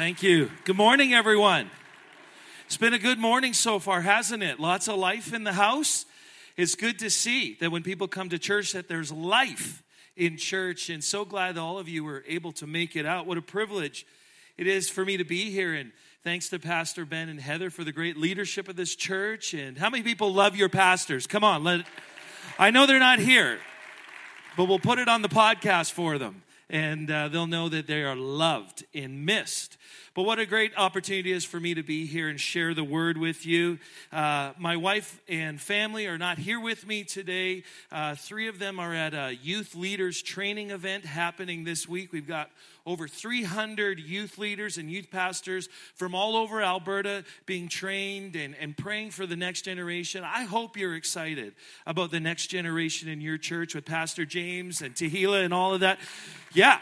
Thank you. Good morning, everyone. It's been a good morning so far, hasn't it? Lots of life in the house. It's good to see that when people come to church that there's life in church and so glad all of you were able to make it out. What a privilege it is for me to be here and thanks to Pastor Ben and Heather for the great leadership of this church. And how many people love your pastors? Come on, let I know they're not here, but we'll put it on the podcast for them and uh, they'll know that they are loved and missed. But what a great opportunity it is for me to be here and share the word with you. Uh, my wife and family are not here with me today. Uh, three of them are at a youth leaders training event happening this week. We've got over 300 youth leaders and youth pastors from all over Alberta being trained and, and praying for the next generation. I hope you're excited about the next generation in your church with Pastor James and Tahila and all of that. Yeah,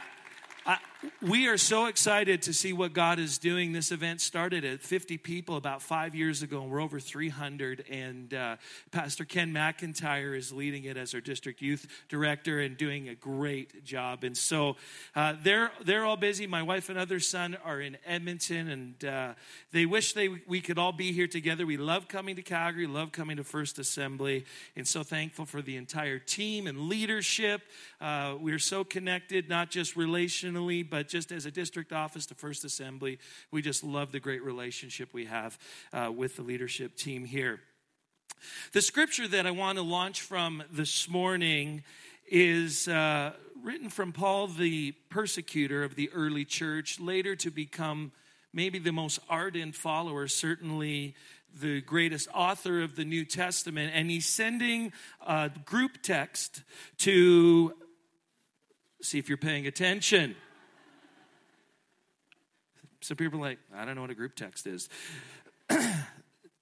I, we are so excited to see what God is doing. This event started at 50 people about five years ago, and we're over 300. And uh, Pastor Ken McIntyre is leading it as our district youth director and doing a great job. And so uh, they're they're all busy. My wife and other son are in Edmonton, and uh, they wish they we could all be here together. We love coming to Calgary, love coming to First Assembly, and so thankful for the entire team and leadership. Uh, we're so connected, not just relationally but just as a district office the First Assembly, we just love the great relationship we have uh, with the leadership team here. The scripture that I want to launch from this morning is uh, written from Paul, the persecutor of the early church, later to become maybe the most ardent follower, certainly the greatest author of the New Testament. And he's sending a group text to see if you're paying attention. Some people are like, I don't know what a group text is.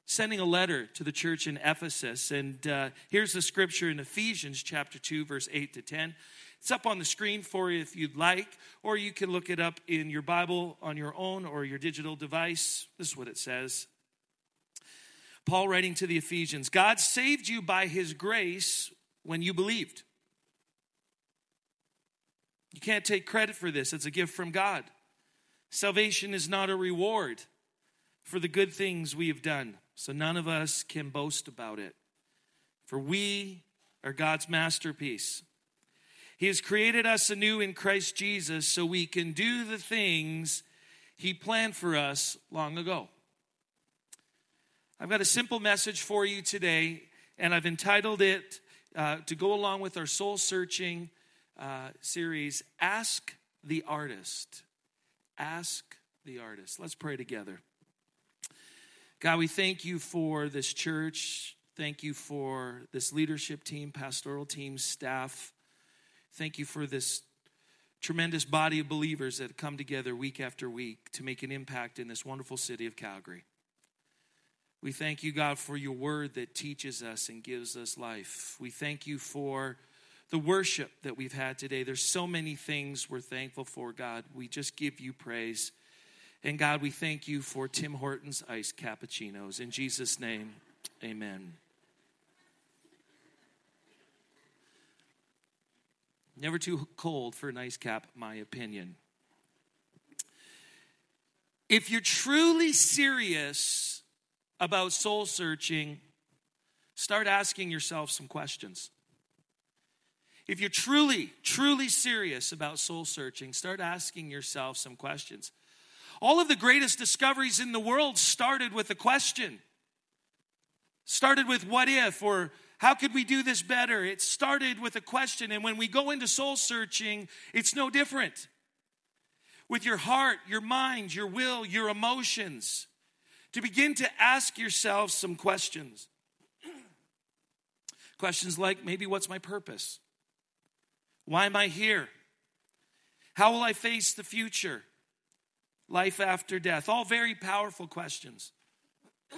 Sending a letter to the church in Ephesus. And uh, here's the scripture in Ephesians chapter 2, verse 8 to 10. It's up on the screen for you if you'd like, or you can look it up in your Bible on your own or your digital device. This is what it says. Paul writing to the Ephesians God saved you by his grace when you believed. You can't take credit for this, it's a gift from God. Salvation is not a reward for the good things we have done, so none of us can boast about it. For we are God's masterpiece. He has created us anew in Christ Jesus so we can do the things He planned for us long ago. I've got a simple message for you today, and I've entitled it uh, to go along with our soul searching uh, series Ask the Artist. Ask the artist. Let's pray together. God, we thank you for this church. Thank you for this leadership team, pastoral team, staff. Thank you for this tremendous body of believers that come together week after week to make an impact in this wonderful city of Calgary. We thank you, God, for your word that teaches us and gives us life. We thank you for the worship that we've had today. There's so many things we're thankful for, God. We just give you praise. And God, we thank you for Tim Hortons iced cappuccinos. In Jesus' name, amen. Never too cold for an ice cap, my opinion. If you're truly serious about soul searching, start asking yourself some questions. If you're truly, truly serious about soul searching, start asking yourself some questions. All of the greatest discoveries in the world started with a question. Started with what if or how could we do this better? It started with a question. And when we go into soul searching, it's no different. With your heart, your mind, your will, your emotions, to begin to ask yourself some questions. questions like maybe, what's my purpose? Why am I here? How will I face the future? Life after death. All very powerful questions.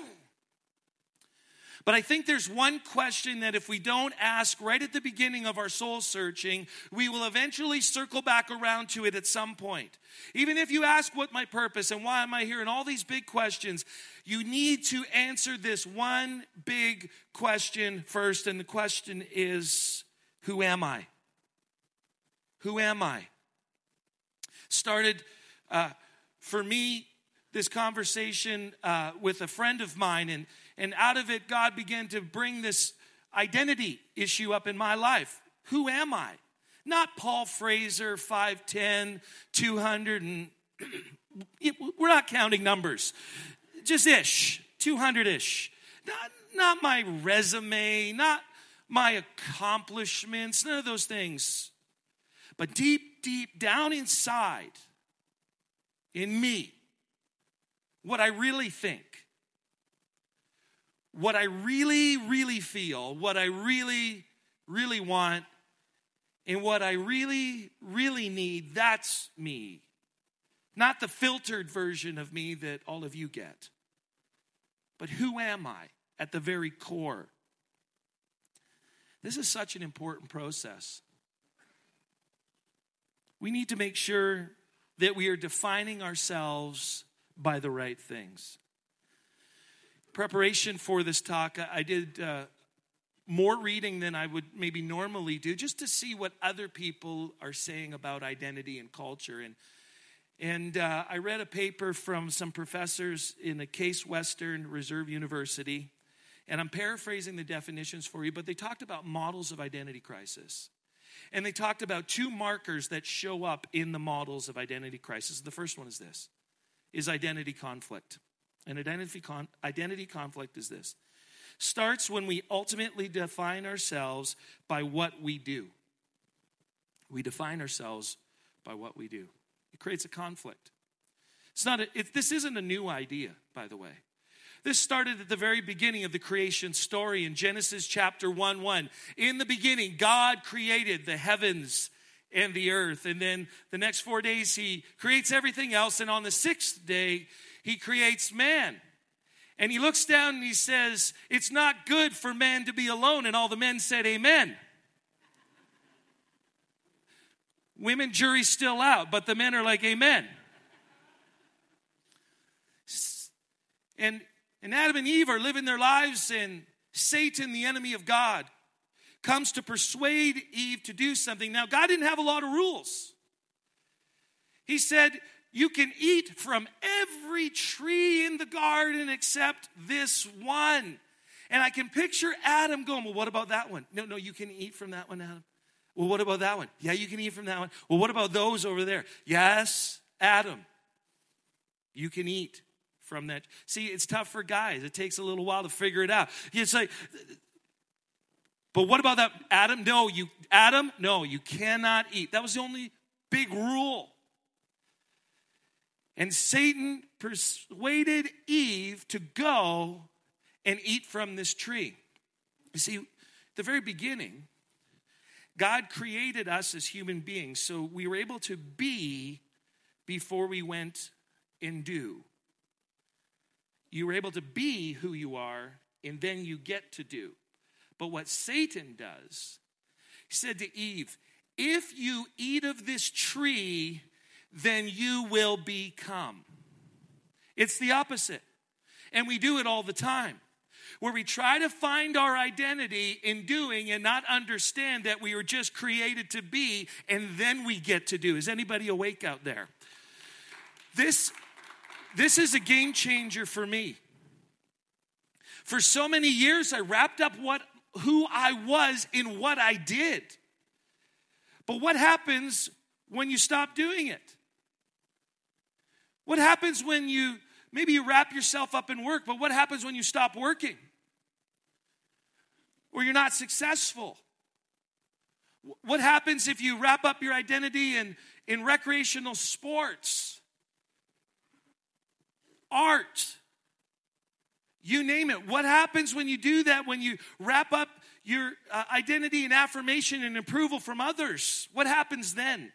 But I think there's one question that if we don't ask right at the beginning of our soul searching, we will eventually circle back around to it at some point. Even if you ask what my purpose and why am I here and all these big questions, you need to answer this one big question first. And the question is, who am I? Who am I? Started uh, for me, this conversation uh, with a friend of mine, and, and out of it, God began to bring this identity issue up in my life. Who am I? Not Paul Fraser, 5'10, 200, and we're not counting numbers, just ish, 200 ish. Not, not my resume, not my accomplishments, none of those things. But deep, deep down inside, in me, what I really think, what I really, really feel, what I really, really want, and what I really, really need, that's me. Not the filtered version of me that all of you get. But who am I at the very core? This is such an important process. We need to make sure that we are defining ourselves by the right things. Preparation for this talk, I did uh, more reading than I would maybe normally do just to see what other people are saying about identity and culture. And, and uh, I read a paper from some professors in the Case Western Reserve University. And I'm paraphrasing the definitions for you, but they talked about models of identity crisis. And they talked about two markers that show up in the models of identity crisis. The first one is this is identity conflict. And identity, con- identity conflict is this starts when we ultimately define ourselves by what we do. We define ourselves by what we do. It creates a conflict. It's not a, it, this isn't a new idea, by the way. This started at the very beginning of the creation story in Genesis chapter 1 1. In the beginning, God created the heavens and the earth. And then the next four days, he creates everything else. And on the sixth day, he creates man. And he looks down and he says, It's not good for man to be alone. And all the men said, Amen. Women, jury's still out, but the men are like, Amen. And, and Adam and Eve are living their lives, and Satan, the enemy of God, comes to persuade Eve to do something. Now, God didn't have a lot of rules. He said, You can eat from every tree in the garden except this one. And I can picture Adam going, Well, what about that one? No, no, you can eat from that one, Adam. Well, what about that one? Yeah, you can eat from that one. Well, what about those over there? Yes, Adam. You can eat from that. See, it's tough for guys. It takes a little while to figure it out. It's like but what about that Adam? No, you Adam, no, you cannot eat. That was the only big rule. And Satan persuaded Eve to go and eat from this tree. You see, the very beginning, God created us as human beings, so we were able to be before we went and do. You were able to be who you are, and then you get to do. But what Satan does, he said to Eve, If you eat of this tree, then you will become. It's the opposite. And we do it all the time. Where we try to find our identity in doing and not understand that we were just created to be, and then we get to do. Is anybody awake out there? This, this is a game changer for me. For so many years, I wrapped up what who I was in what I did. But what happens when you stop doing it? What happens when you maybe you wrap yourself up in work, but what happens when you stop working? Or you're not successful? What happens if you wrap up your identity in, in recreational sports, art, you name it. What happens when you do that, when you wrap up your uh, identity and affirmation and approval from others? What happens then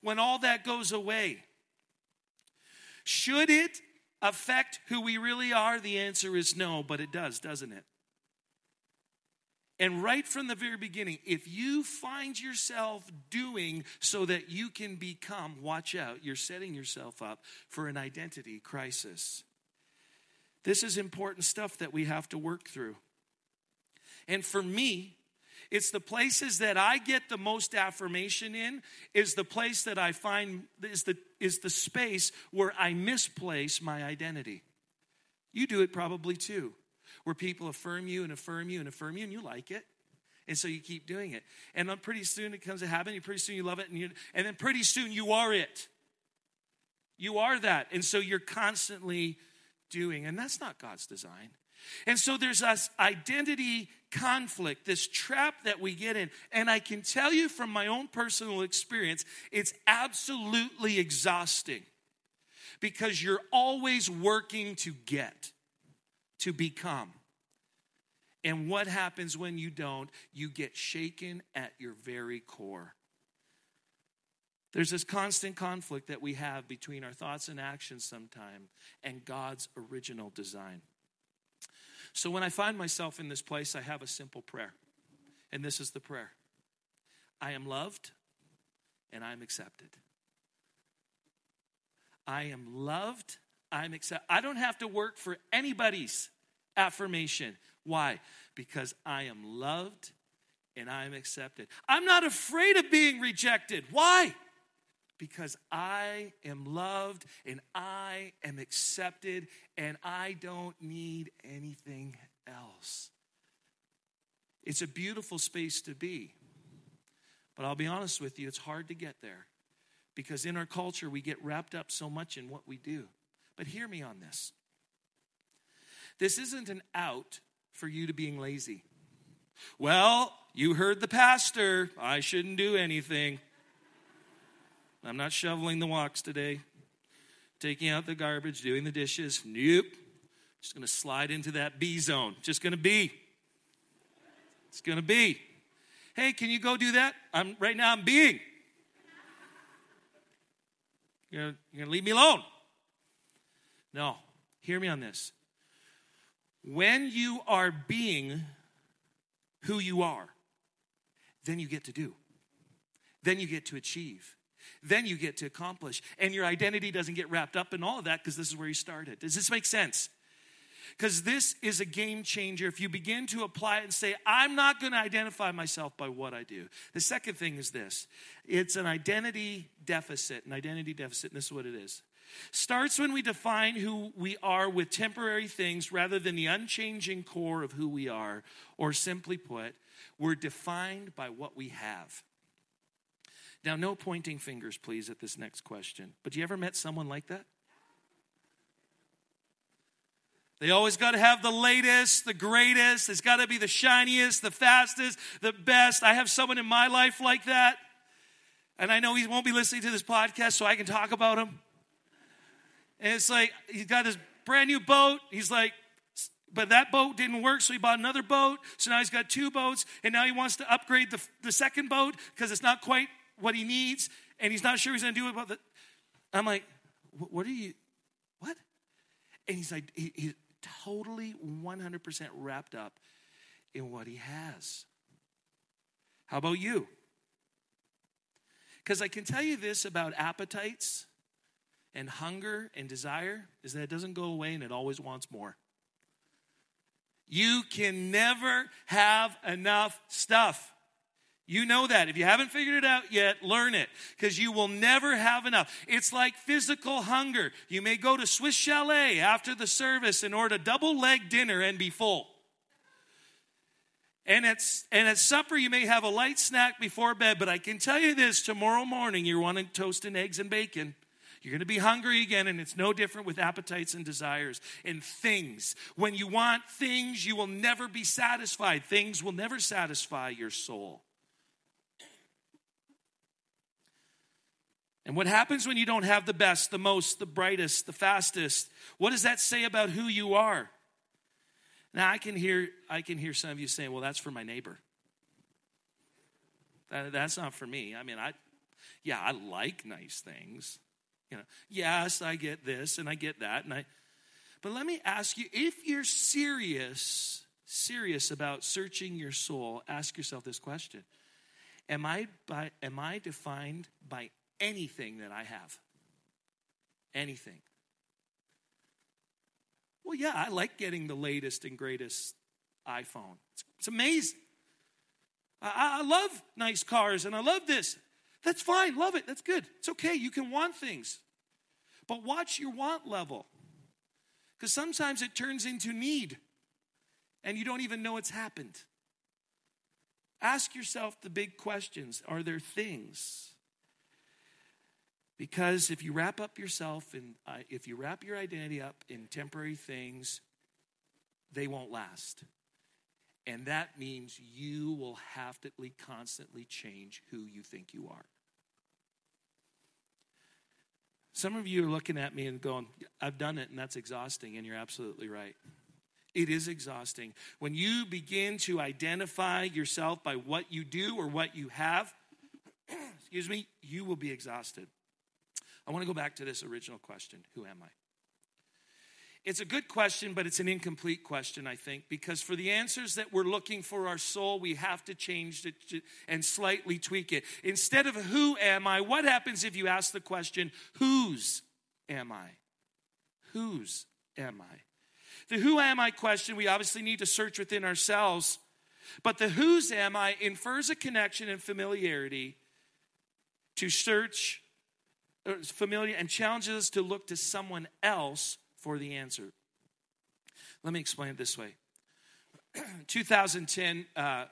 when all that goes away? Should it affect who we really are? The answer is no, but it does, doesn't it? And right from the very beginning, if you find yourself doing so that you can become, watch out, you're setting yourself up for an identity crisis. This is important stuff that we have to work through. And for me, It's the places that I get the most affirmation in, is the place that I find is the, is the space where I misplace my identity. You do it probably too, where people affirm you and affirm you and affirm you, and you like it. And so you keep doing it. And pretty soon it comes a habit, and pretty soon you love it, and, you, and then pretty soon you are it. You are that. And so you're constantly doing, and that's not God's design. And so there's this identity conflict, this trap that we get in. And I can tell you from my own personal experience, it's absolutely exhausting because you're always working to get, to become. And what happens when you don't? You get shaken at your very core. There's this constant conflict that we have between our thoughts and actions sometimes and God's original design. So when I find myself in this place, I have a simple prayer. And this is the prayer I am loved and I'm accepted. I am loved, I'm accepted. I don't have to work for anybody's affirmation. Why? Because I am loved and I am accepted. I'm not afraid of being rejected. Why? Because I am loved and I am accepted and I don't need anything else. It's a beautiful space to be. But I'll be honest with you, it's hard to get there because in our culture we get wrapped up so much in what we do. But hear me on this. This isn't an out for you to being lazy. Well, you heard the pastor. I shouldn't do anything. I'm not shoveling the walks today, taking out the garbage, doing the dishes. Nope. Just going to slide into that B zone. Just going to be. It's going to be. Hey, can you go do that? I'm right now I'm being. You're going to leave me alone. No. Hear me on this. When you are being who you are, then you get to do. Then you get to achieve. Then you get to accomplish. And your identity doesn't get wrapped up in all of that because this is where you started. Does this make sense? Because this is a game changer if you begin to apply it and say, I'm not going to identify myself by what I do. The second thing is this it's an identity deficit. An identity deficit, and this is what it is starts when we define who we are with temporary things rather than the unchanging core of who we are. Or simply put, we're defined by what we have. Now, no pointing fingers, please, at this next question. But you ever met someone like that? They always got to have the latest, the greatest. It's got to be the shiniest, the fastest, the best. I have someone in my life like that. And I know he won't be listening to this podcast, so I can talk about him. And it's like, he's got this brand new boat. He's like, but that boat didn't work, so he bought another boat. So now he's got two boats, and now he wants to upgrade the, the second boat because it's not quite what he needs, and he's not sure he's going to do. About the, I'm like, what are you? What? And he's like, he, he's totally 100% wrapped up in what he has. How about you? Because I can tell you this about appetites and hunger and desire is that it doesn't go away and it always wants more. You can never have enough stuff. You know that. If you haven't figured it out yet, learn it because you will never have enough. It's like physical hunger. You may go to Swiss Chalet after the service and order double leg dinner and be full. And at, and at supper, you may have a light snack before bed, but I can tell you this tomorrow morning, you're wanting toast and eggs and bacon. You're going to be hungry again, and it's no different with appetites and desires and things. When you want things, you will never be satisfied. Things will never satisfy your soul. And what happens when you don't have the best, the most, the brightest, the fastest? What does that say about who you are? Now I can hear I can hear some of you saying, "Well, that's for my neighbor." That, that's not for me. I mean, I yeah, I like nice things. You know, yes, I get this and I get that and I But let me ask you, if you're serious, serious about searching your soul, ask yourself this question. Am I by am I defined by anything that I have? Anything. Well, yeah, I like getting the latest and greatest iPhone. It's, it's amazing. I, I love nice cars and I love this. That's fine, love it, that's good. It's okay, you can want things. But watch your want level. Because sometimes it turns into need and you don't even know it's happened. Ask yourself the big questions Are there things? Because if you wrap up yourself and uh, if you wrap your identity up in temporary things, they won't last. And that means you will have to constantly change who you think you are. Some of you are looking at me and going, I've done it and that's exhausting, and you're absolutely right. It is exhausting. When you begin to identify yourself by what you do or what you have, excuse me, you will be exhausted. I want to go back to this original question Who am I? It's a good question, but it's an incomplete question, I think, because for the answers that we're looking for our soul, we have to change it and slightly tweak it. Instead of who am I, what happens if you ask the question, whose am I? Whose am I? The who am I question, we obviously need to search within ourselves, but the whose am I infers a connection and familiarity to search uh, familiar and challenges us to look to someone else for the answer. Let me explain it this way 2010, uh,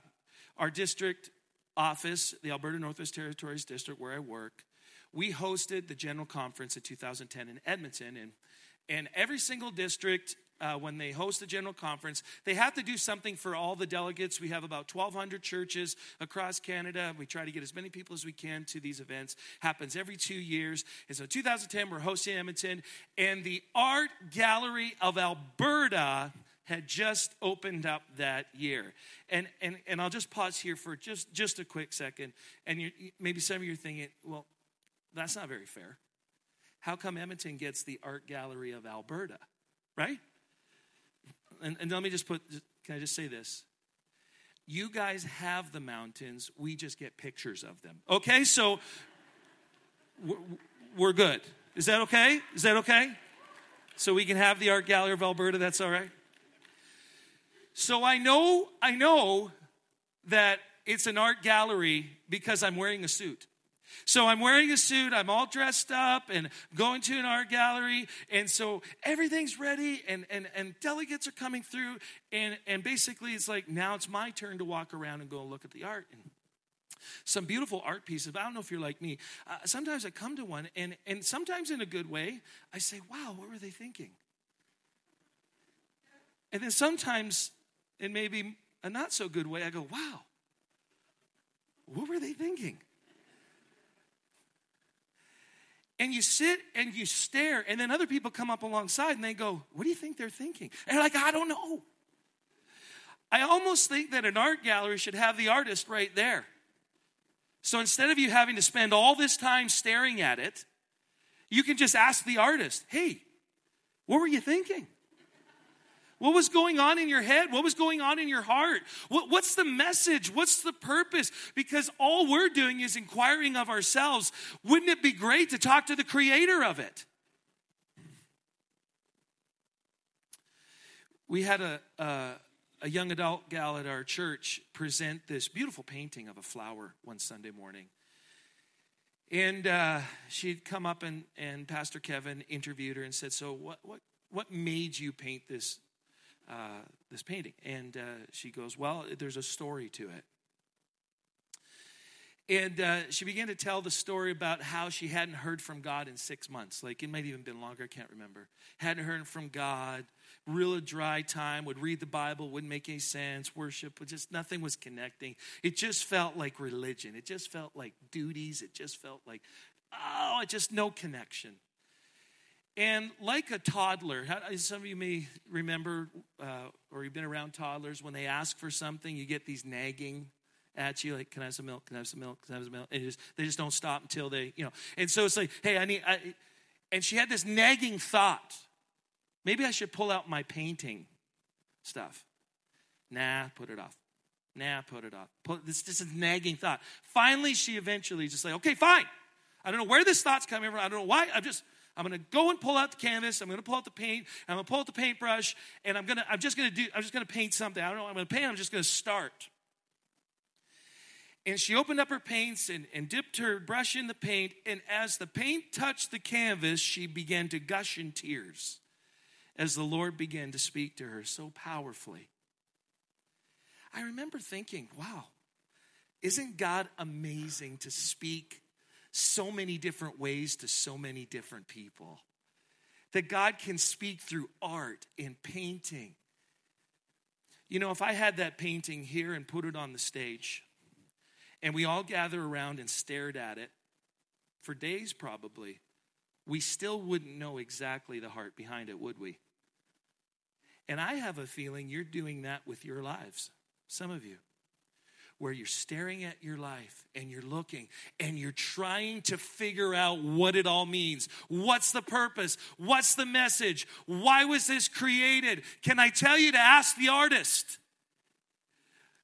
our district office, the Alberta Northwest Territories District, where I work, we hosted the general conference in 2010 in Edmonton. And, and every single district uh, when they host a general conference, they have to do something for all the delegates. We have about 1,200 churches across Canada. We try to get as many people as we can to these events. Happens every two years. And so 2010, we're hosting Edmonton, and the Art Gallery of Alberta had just opened up that year. And, and, and I'll just pause here for just, just a quick second. And maybe some of you are thinking, well, that's not very fair. How come Edmonton gets the Art Gallery of Alberta? Right? And, and let me just put, can I just say this? You guys have the mountains, we just get pictures of them. Okay, so we're, we're good. Is that okay? Is that okay? So we can have the Art Gallery of Alberta, that's all right? So I know, I know that it's an art gallery because I'm wearing a suit. So I'm wearing a suit, I'm all dressed up and going to an art gallery. And so everything's ready and, and, and delegates are coming through. And, and basically it's like, now it's my turn to walk around and go look at the art. And some beautiful art pieces. I don't know if you're like me. Uh, sometimes I come to one, and, and sometimes in a good way, I say, wow, what were they thinking? And then sometimes, in maybe a not so good way, I go, wow, what were they thinking? And you sit and you stare, and then other people come up alongside and they go, What do you think they're thinking? And like, I don't know. I almost think that an art gallery should have the artist right there. So instead of you having to spend all this time staring at it, you can just ask the artist, Hey, what were you thinking? What was going on in your head? What was going on in your heart? What, what's the message? What's the purpose? Because all we're doing is inquiring of ourselves. Wouldn't it be great to talk to the creator of it? We had a, a, a young adult gal at our church present this beautiful painting of a flower one Sunday morning. And uh, she'd come up and, and Pastor Kevin interviewed her and said, So, what, what, what made you paint this uh, this painting. And uh, she goes, Well, there's a story to it. And uh, she began to tell the story about how she hadn't heard from God in six months. Like it might even been longer, I can't remember. Hadn't heard from God, real dry time, would read the Bible, wouldn't make any sense, worship, was just nothing was connecting. It just felt like religion. It just felt like duties. It just felt like, oh, just no connection. And like a toddler, some of you may remember, uh, or you've been around toddlers, when they ask for something, you get these nagging at you, like, "Can I have some milk? Can I have some milk? Can I have some milk?" And just, they just don't stop until they, you know. And so it's like, "Hey, I need." I, and she had this nagging thought: maybe I should pull out my painting stuff. Nah, put it off. Nah, put it off. This, this is nagging thought. Finally, she eventually just like, "Okay, fine. I don't know where this thought's coming from. I don't know why. I'm just." I'm to go and pull out the canvas. I'm to pull out the paint. I'm to pull out the paintbrush, and I'm to. I'm just to do. I'm just to paint something. I don't know. I'm to paint. I'm just to start. And she opened up her paints and, and dipped her brush in the paint. And as the paint touched the canvas, she began to gush in tears as the Lord began to speak to her so powerfully. I remember thinking, wow, isn't God amazing to speak so many different ways to so many different people? That God can speak through art and painting. You know, if I had that painting here and put it on the stage, and we all gather around and stared at it for days probably, we still wouldn't know exactly the heart behind it, would we? And I have a feeling you're doing that with your lives, some of you, where you're staring at your life and you're looking and you're trying to figure out what it all means. What's the purpose? What's the message? Why was this created? Can I tell you to ask the artist?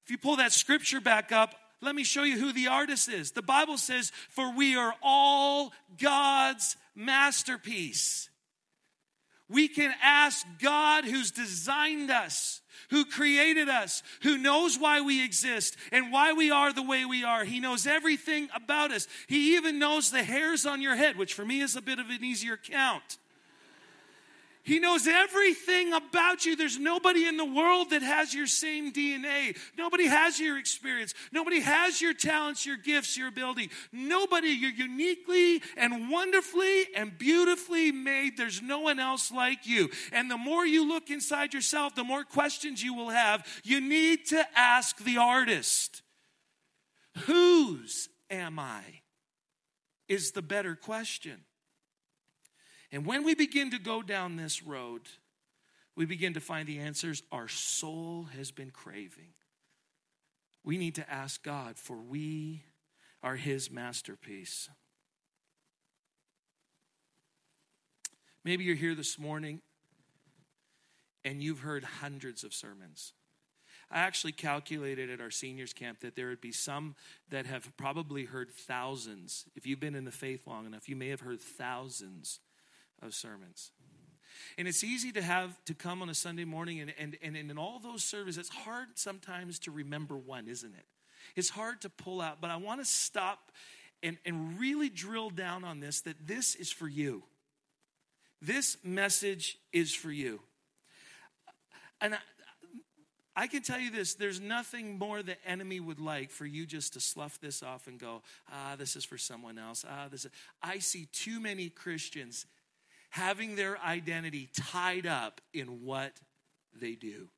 If you pull that scripture back up, let me show you who the artist is. The Bible says, For we are all God's masterpiece. We can ask God who's designed us, who created us, who knows why we exist and why we are the way we are. He knows everything about us. He even knows the hairs on your head, which for me is a bit of an easier count. He knows everything about you. There's nobody in the world that has your same DNA. Nobody has your experience. Nobody has your talents, your gifts, your ability. Nobody. You're uniquely and wonderfully and beautifully made. There's no one else like you. And the more you look inside yourself, the more questions you will have. You need to ask the artist, Whose am I? Is the better question. And when we begin to go down this road, we begin to find the answers our soul has been craving. We need to ask God, for we are His masterpiece. Maybe you're here this morning and you've heard hundreds of sermons. I actually calculated at our seniors camp that there would be some that have probably heard thousands. If you've been in the faith long enough, you may have heard thousands of sermons. And it's easy to have to come on a Sunday morning and, and, and in all those services, it's hard sometimes to remember one, isn't it? It's hard to pull out, but I want to stop and, and really drill down on this that this is for you. This message is for you. And I, I can tell you this there's nothing more the enemy would like for you just to slough this off and go, ah, this is for someone else. Ah, this is. I see too many Christians having their identity tied up in what they do.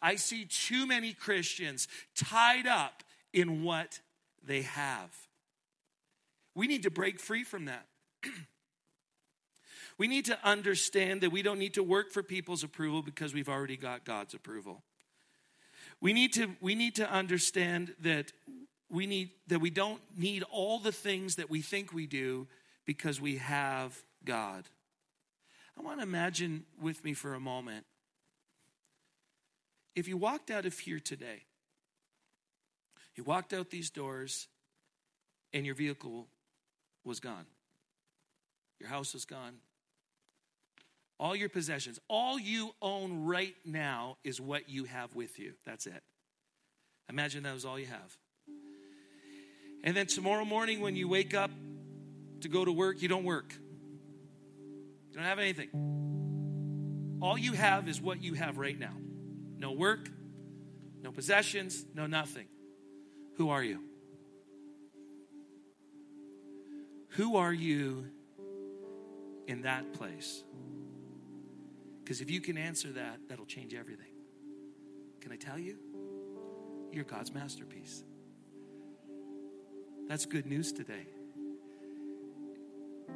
I see too many Christians tied up in what they have. We need to break free from that. we need to understand that we don't need to work for people's approval because we've already got God's approval. We need to, we need to understand that we need that we don't need all the things that we think we do because we have God. I want to imagine with me for a moment if you walked out of here today, you walked out these doors, and your vehicle was gone. Your house was gone. All your possessions, all you own right now is what you have with you. That's it. Imagine that was all you have. And then tomorrow morning, when you wake up to go to work, you don't work. Don't have anything. All you have is what you have right now no work, no possessions, no nothing. Who are you? Who are you in that place? Because if you can answer that, that'll change everything. Can I tell you? You're God's masterpiece. That's good news today.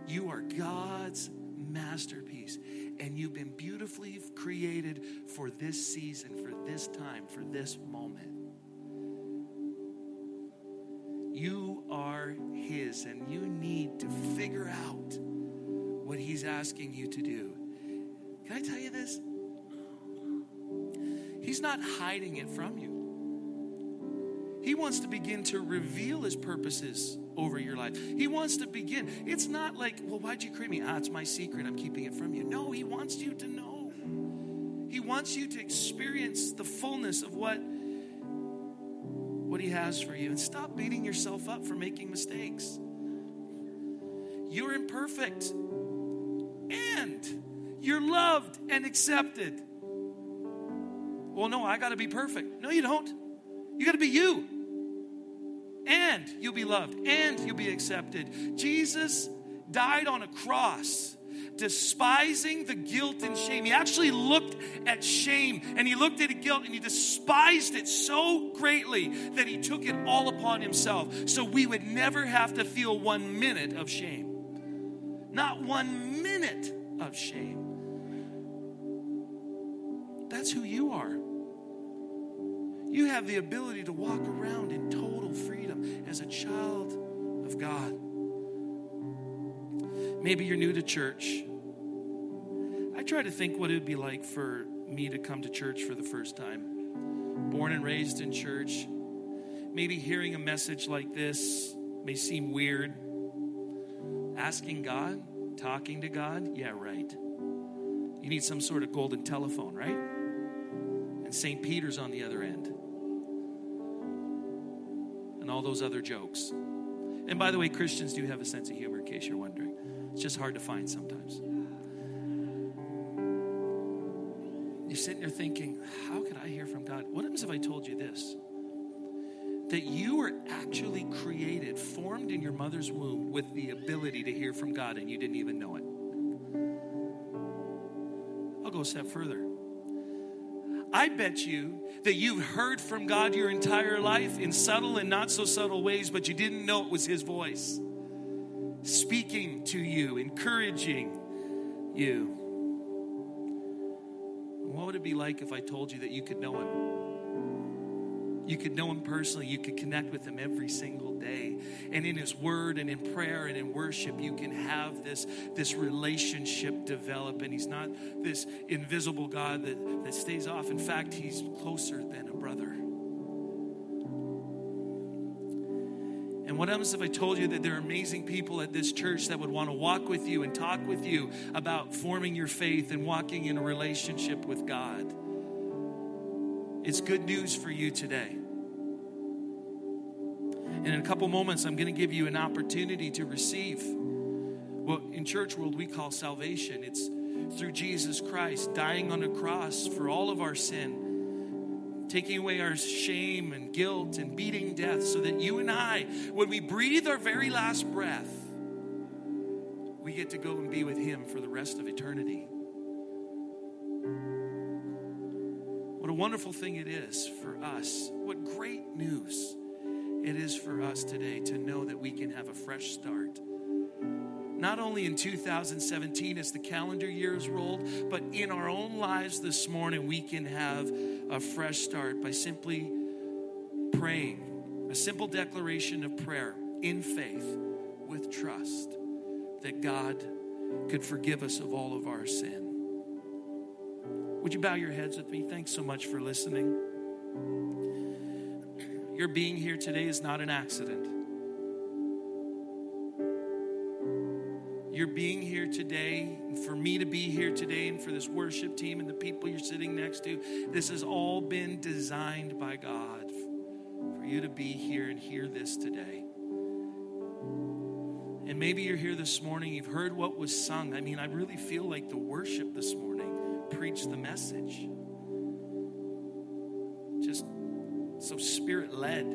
You are God's masterpiece. And you've been beautifully created for this season, for this time, for this moment. You are His, and you need to figure out what He's asking you to do. Can I tell you this? He's not hiding it from you. He wants to begin to reveal his purposes over your life. He wants to begin. It's not like, well, why'd you create me? Ah, it's my secret. I'm keeping it from you. No, he wants you to know. He wants you to experience the fullness of what what He has for you and stop beating yourself up for making mistakes. You're imperfect and you're loved and accepted. Well, no, I got to be perfect. No, you don't. You got to be you. And you'll be loved and you'll be accepted. Jesus died on a cross despising the guilt and shame. He actually looked at shame and he looked at guilt and he despised it so greatly that he took it all upon himself so we would never have to feel one minute of shame. Not one minute of shame. That's who you are. You have the ability to walk around in total freedom as a child of God. Maybe you're new to church. I try to think what it would be like for me to come to church for the first time. Born and raised in church. Maybe hearing a message like this may seem weird. Asking God, talking to God, yeah, right. You need some sort of golden telephone, right? And St. Peter's on the other end. All those other jokes. And by the way, Christians do have a sense of humor, in case you're wondering. It's just hard to find sometimes. You're sitting there thinking, how could I hear from God? What happens if I told you this? That you were actually created, formed in your mother's womb with the ability to hear from God and you didn't even know it. I'll go a step further. I bet you that you've heard from God your entire life in subtle and not so subtle ways, but you didn't know it was His voice speaking to you, encouraging you. What would it be like if I told you that you could know Him? You could know Him personally. You could connect with Him every single day. And in His Word and in prayer and in worship, you can have this, this relationship develop. And He's not this invisible God that, that stays off. In fact, He's closer than a brother. And what happens if I told you that there are amazing people at this church that would want to walk with you and talk with you about forming your faith and walking in a relationship with God? It's good news for you today. And in a couple moments, I'm going to give you an opportunity to receive what in church world we call salvation. It's through Jesus Christ dying on a cross for all of our sin taking away our shame and guilt and beating death, so that you and I, when we breathe our very last breath, we get to go and be with Him for the rest of eternity. What a wonderful thing it is for us. What great news it is for us today to know that we can have a fresh start not only in 2017 as the calendar year is rolled, but in our own lives this morning, we can have a fresh start by simply praying a simple declaration of prayer in faith with trust that God could forgive us of all of our sin. Would you bow your heads with me? Thanks so much for listening. Your being here today is not an accident. Your being here today, for me to be here today, and for this worship team and the people you're sitting next to, this has all been designed by God for you to be here and hear this today. And maybe you're here this morning, you've heard what was sung. I mean, I really feel like the worship this morning preached the message. So spirit led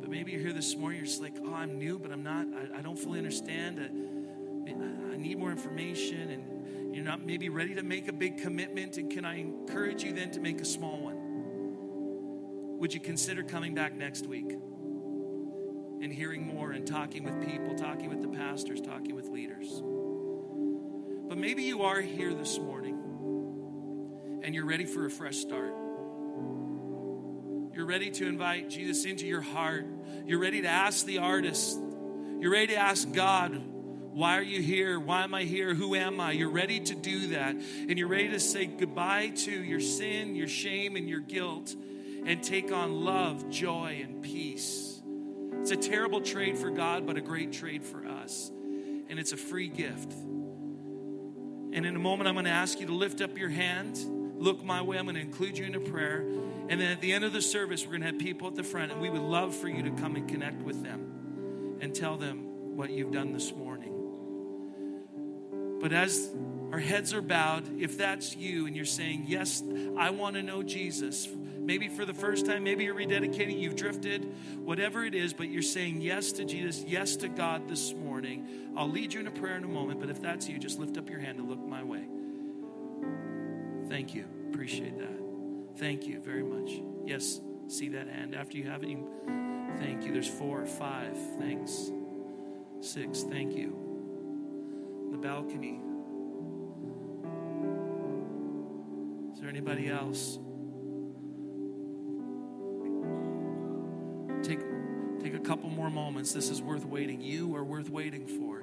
But maybe you're here this morning, you're just like, oh, I'm new, but I'm not, I, I don't fully understand. I, I need more information, and you're not maybe ready to make a big commitment. And can I encourage you then to make a small one? Would you consider coming back next week and hearing more and talking with people, talking with the pastors, talking with leaders? But maybe you are here this morning and you're ready for a fresh start. You're ready to invite Jesus into your heart. You're ready to ask the artist. You're ready to ask God, why are you here? Why am I here? Who am I? You're ready to do that. And you're ready to say goodbye to your sin, your shame, and your guilt and take on love, joy, and peace. It's a terrible trade for God, but a great trade for us. And it's a free gift. And in a moment, I'm going to ask you to lift up your hand, look my way. I'm going to include you in a prayer. And then at the end of the service, we're going to have people at the front, and we would love for you to come and connect with them and tell them what you've done this morning. But as our heads are bowed, if that's you and you're saying, Yes, I want to know Jesus, maybe for the first time, maybe you're rededicating, you've drifted, whatever it is, but you're saying yes to Jesus, yes to God this morning, I'll lead you in a prayer in a moment. But if that's you, just lift up your hand and look my way. Thank you. Appreciate that. Thank you very much. Yes, see that hand. After you have it, you, thank you. There's four, five. Thanks. Six. Thank you. The balcony. Is there anybody else? Take, take a couple more moments. This is worth waiting. You are worth waiting for.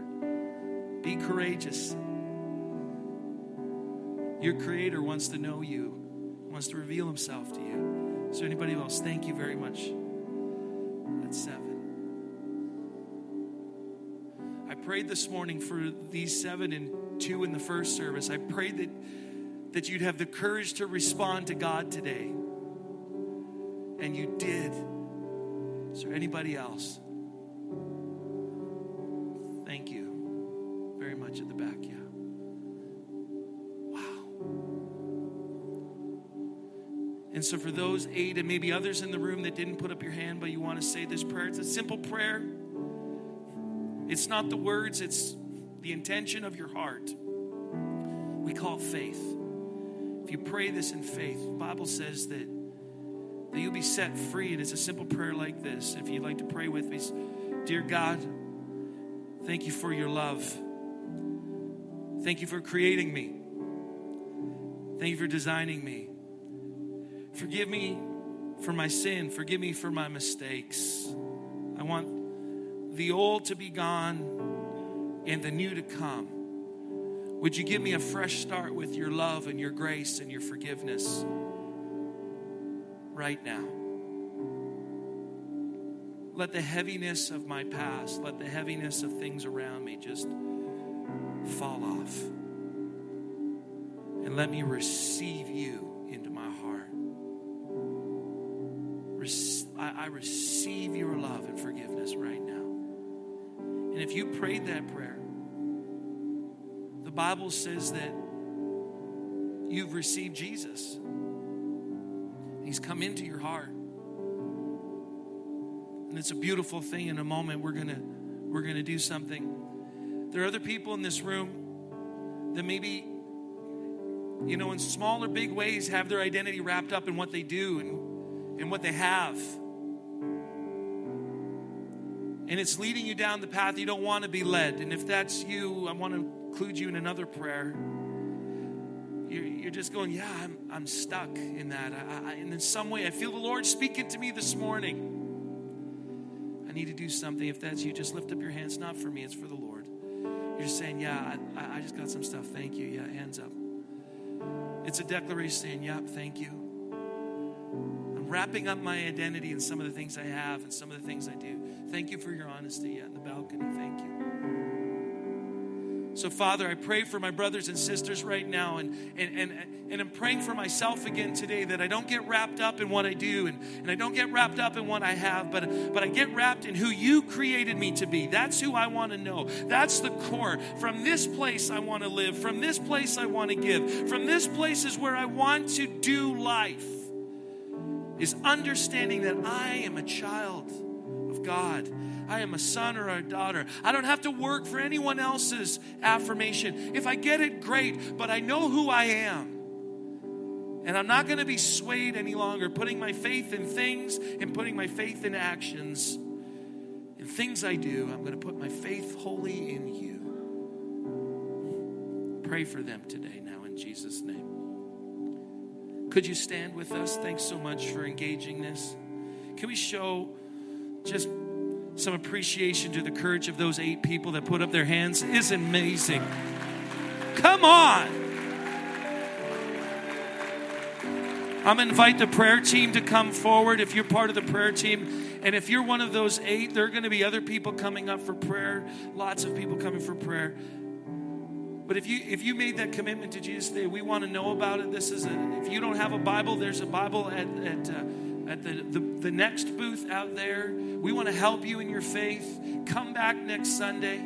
Be courageous. Your Creator wants to know you wants to reveal himself to you. Is there anybody else? Thank you very much. That's seven. I prayed this morning for these seven and two in the first service. I prayed that, that you'd have the courage to respond to God today. And you did. Is there anybody else? And so, for those eight and maybe others in the room that didn't put up your hand, but you want to say this prayer, it's a simple prayer. It's not the words, it's the intention of your heart. We call it faith. If you pray this in faith, the Bible says that, that you'll be set free. And it's a simple prayer like this. If you'd like to pray with me, Dear God, thank you for your love. Thank you for creating me. Thank you for designing me. Forgive me for my sin. Forgive me for my mistakes. I want the old to be gone and the new to come. Would you give me a fresh start with your love and your grace and your forgiveness right now? Let the heaviness of my past, let the heaviness of things around me just fall off. And let me receive you into my I receive your love and forgiveness right now. And if you prayed that prayer, the Bible says that you've received Jesus. He's come into your heart. And it's a beautiful thing. In a moment, we're gonna we're gonna do something. There are other people in this room that maybe, you know, in small or big ways have their identity wrapped up in what they do and, and what they have and it's leading you down the path you don't want to be led. And if that's you, I want to include you in another prayer. You're, you're just going, yeah, I'm, I'm stuck in that. I, I, and in some way, I feel the Lord speaking to me this morning. I need to do something. If that's you, just lift up your hands. Not for me, it's for the Lord. You're saying, yeah, I, I just got some stuff. Thank you. Yeah, hands up. It's a declaration saying, yep, yeah, thank you wrapping up my identity in some of the things I have and some of the things I do. Thank you for your honesty in the balcony. Thank you. So, Father, I pray for my brothers and sisters right now, and, and, and, and I'm praying for myself again today that I don't get wrapped up in what I do and, and I don't get wrapped up in what I have, but, but I get wrapped in who you created me to be. That's who I want to know. That's the core. From this place, I want to live. From this place, I want to give. From this place is where I want to do life is understanding that I am a child of God. I am a son or a daughter. I don't have to work for anyone else's affirmation. If I get it, great, but I know who I am. And I'm not going to be swayed any longer, putting my faith in things and putting my faith in actions. In things I do, I'm going to put my faith wholly in you. Pray for them today now in Jesus' name. Could you stand with us? Thanks so much for engaging this. Can we show just some appreciation to the courage of those eight people that put up their hands? Is amazing. Come on. I'm going to invite the prayer team to come forward if you're part of the prayer team. And if you're one of those eight, there are going to be other people coming up for prayer, lots of people coming for prayer. But if you if you made that commitment to Jesus today, we want to know about it. This is a if you don't have a Bible, there's a Bible at at uh, at the, the, the next booth out there. We want to help you in your faith. Come back next Sunday.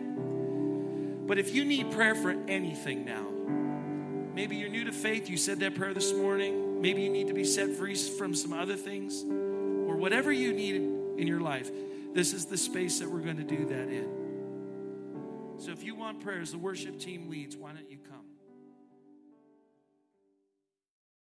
But if you need prayer for anything now, maybe you're new to faith, you said that prayer this morning. Maybe you need to be set free from some other things, or whatever you need in your life, this is the space that we're going to do that in. So if you want prayers, the worship team leads, why don't you come?